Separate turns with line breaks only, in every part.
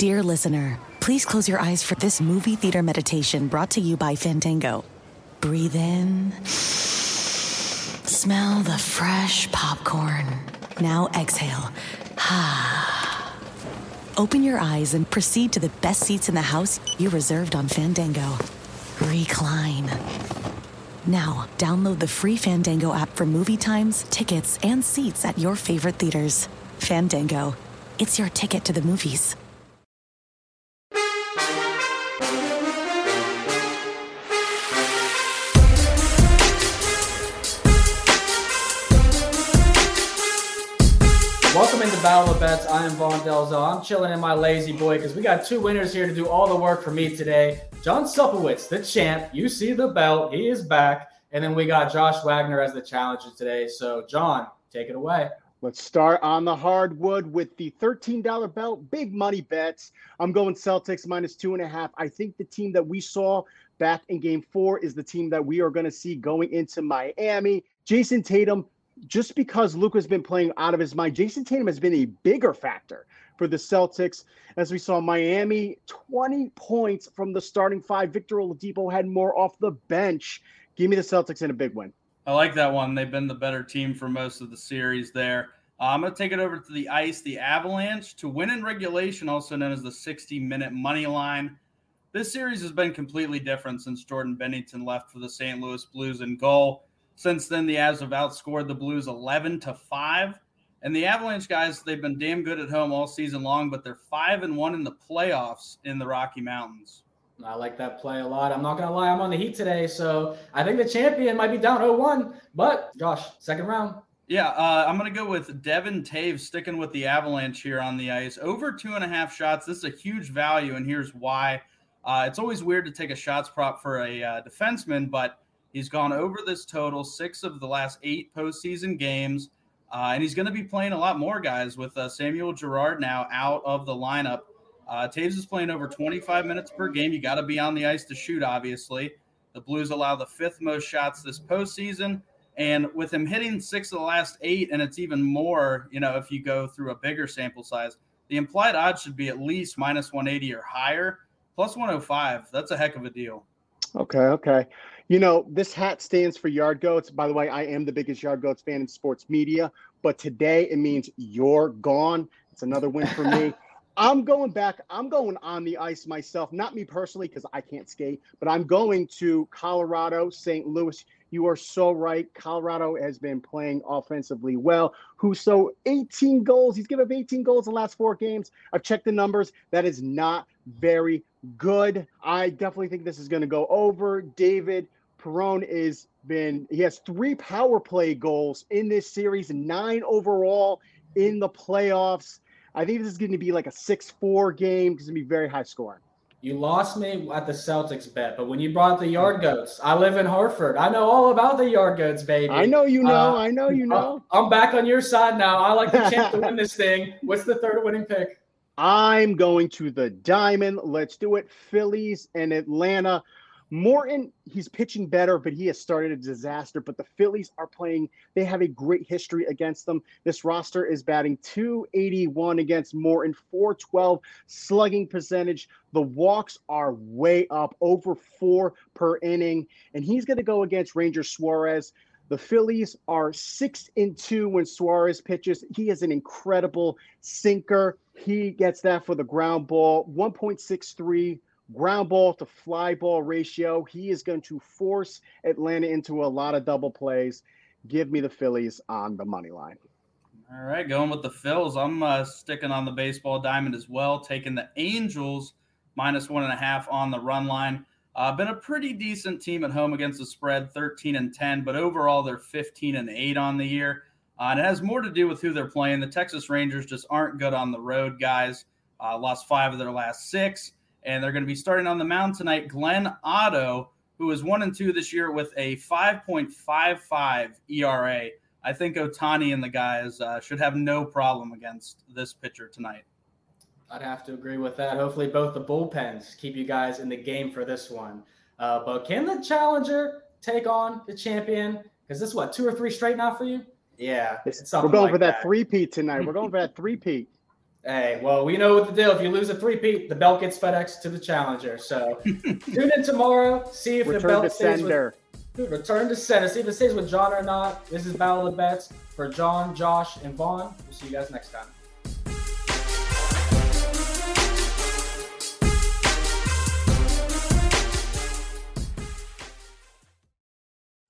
Dear listener, please close your eyes for this movie theater meditation brought to you by Fandango. Breathe in. Smell the fresh popcorn. Now exhale. Ha. Open your eyes and proceed to the best seats in the house you reserved on Fandango. Recline. Now, download the free Fandango app for movie times, tickets, and seats at your favorite theaters. Fandango. It's your ticket to the movies.
Welcome into Battle of Bets. I am Vaughn Dalzell. I'm chilling in my lazy boy because we got two winners here to do all the work for me today. John Supowitz, the champ. You see the belt. He is back. And then we got Josh Wagner as the challenger today. So, John, take it away.
Let's start on the hardwood with the $13 belt, big money bets. I'm going Celtics minus two and a half. I think the team that we saw back in game four is the team that we are going to see going into Miami. Jayson Tatum, just because Luka's been playing out of his mind, Jayson Tatum has been a bigger factor for the Celtics. As we saw, Miami 20 points from the starting five. Victor Oladipo had more off the bench. Give me the Celtics in a big win.
I like that one. They've been the better team for most of the series there. Uh, I'm going to take it over to the ice, the Avalanche, to win in regulation, also known as the 60 minute money line. This series has been completely different since Jordan Binnington left for the St. Louis Blues in goal. Since then, the Avs have outscored the Blues 11 to 5. And the Avalanche guys, they've been damn good at home all season long, but they're 5 and 1 in the playoffs in the Rocky Mountains.
I like that play a lot. I'm not going to lie, I'm on the Heat today. So I think the champion might be down 0 1. But gosh, second round.
Yeah, uh, I'm going to go with Devon Toews sticking with the Avalanche here on the ice. Over two and a half shots. This is a huge value, and here's why. Uh, it's always weird to take a shots prop for a uh, defenseman, but He's gone over this total six of the last eight postseason games, uh, and he's going to be playing a lot more guys with uh, Samuel Girard now out of the lineup. Uh, Toews is playing over 25 minutes per game. You got to be on the ice to shoot, obviously. The Blues allow the fifth most shots this postseason. And with him hitting six of the last eight, and it's even more, you know, if you go through a bigger sample size, the implied odds should be at least minus 180 or higher, plus 105. That's a heck of a deal.
Okay, okay. You know, this hat stands for Yard Goats. By the way, I am the biggest Yard Goats fan in sports media, but today it means you're gone. It's another win for me. I'm going back. I'm going on the ice myself. Not me personally, because I can't skate, but I'm going to Colorado, St. Louis. You are so right. Colorado has been playing offensively well. Husso 18 goals. He's given up 18 goals in the last four games. I've checked the numbers. That is not very good. I definitely think this is going to go over. David Perron is been he has three power play goals in this series, nine overall in the playoffs. I think this is going to be like a six-four game. Because it's going to be very high scoring.
You lost me at the Celtics bet, but when you brought the yard goats, I live in Hartford. I know all about the yard goats, baby.
I know you know. Uh, I know you know.
I'm back on your side now. I like the chance to win this thing. What's the third winning pick?
I'm going to the diamond. Let's do it. Phillies and Atlanta. Morton, he's pitching better, but he has started a disaster. But the Phillies are playing, they have a great history against them. This roster is batting 281 against Morton, 412 slugging percentage. The walks are way up, over four per inning. And he's going to go against Ranger Suarez. The Phillies are six and two when Suarez pitches. He has an incredible sinker. He gets that for the ground ball, 1.63 ground ball to fly ball ratio. He is going to force Atlanta into a lot of double plays. Give me the Phillies on the money line.
All right, going with the Phils. I'm uh, sticking on the baseball diamond as well, taking the Angels minus one and a half on the run line. Uh, been a pretty decent team at home against the spread, 13 and 10, but overall they're 15 and 8 on the year. Uh, and it has more to do with who they're playing. The Texas Rangers just aren't good on the road, guys. Uh, lost five of their last six, and they're going to be starting on the mound tonight. Glenn Otto, who is one and two this year with a 5.55 ERA. I think Ohtani and the guys uh, should have no problem against this pitcher tonight.
I'd have to agree with that. Hopefully, both the bullpens keep you guys in the game for this one. Uh, but can the challenger take on the champion? Because this is what two or three straight now for you? Yeah,
we're going like for that, that. three-peat tonight. We're going for that three-peat.
Hey, well, we know what the deal. If you lose a three-peat, the belt gets FedEx to the challenger. So tune in tomorrow. See if
Return
the belt
to
stays
sender.
with Return to sender. See if it stays with John or not. This is Battle of the Bets for John, Josh, and Vaughn. We'll see you guys next time.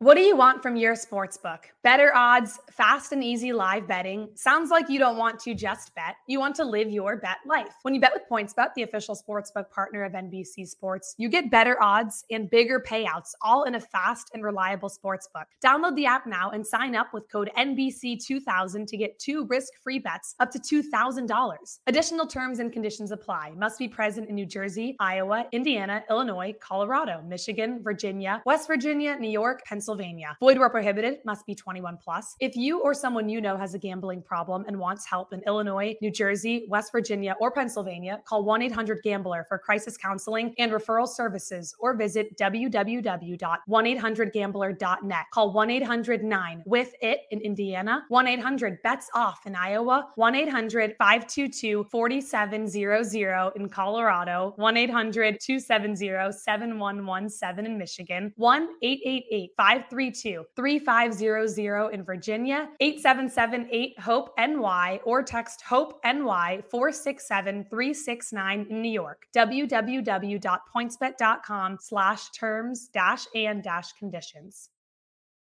What do you want from your sports book? Better odds, fast and easy live betting. Sounds like you don't want to just bet. You want to live your bet life. When you bet with PointsBet, the official sportsbook partner of NBC Sports, you get better odds and bigger payouts, all in a fast and reliable sportsbook. Download the app now and sign up with code NBC2000 to get two risk-free bets up to $2,000. Additional terms and conditions apply. Must be present in New Jersey, Iowa, Indiana, Illinois, Colorado, Michigan, Virginia, West Virginia, New York, Pennsylvania, Pennsylvania. Void where prohibited, must be 21 plus. If you or someone you know has a gambling problem and wants help in Illinois, New Jersey, West Virginia, or Pennsylvania, call 1 800 Gambler for crisis counseling and referral services or visit www.1800Gambler.net. Call 1 800 9 with it in Indiana, 1 800 bets off in Iowa, 1 800 522 4700 in Colorado, 1 800 270 7117 in Michigan, 1 888 532 3500 in Virginia, 877 HOPE NY, or text HOPE NY 467 369 in New York. www.pointsbet.com slash terms dash and dash conditions.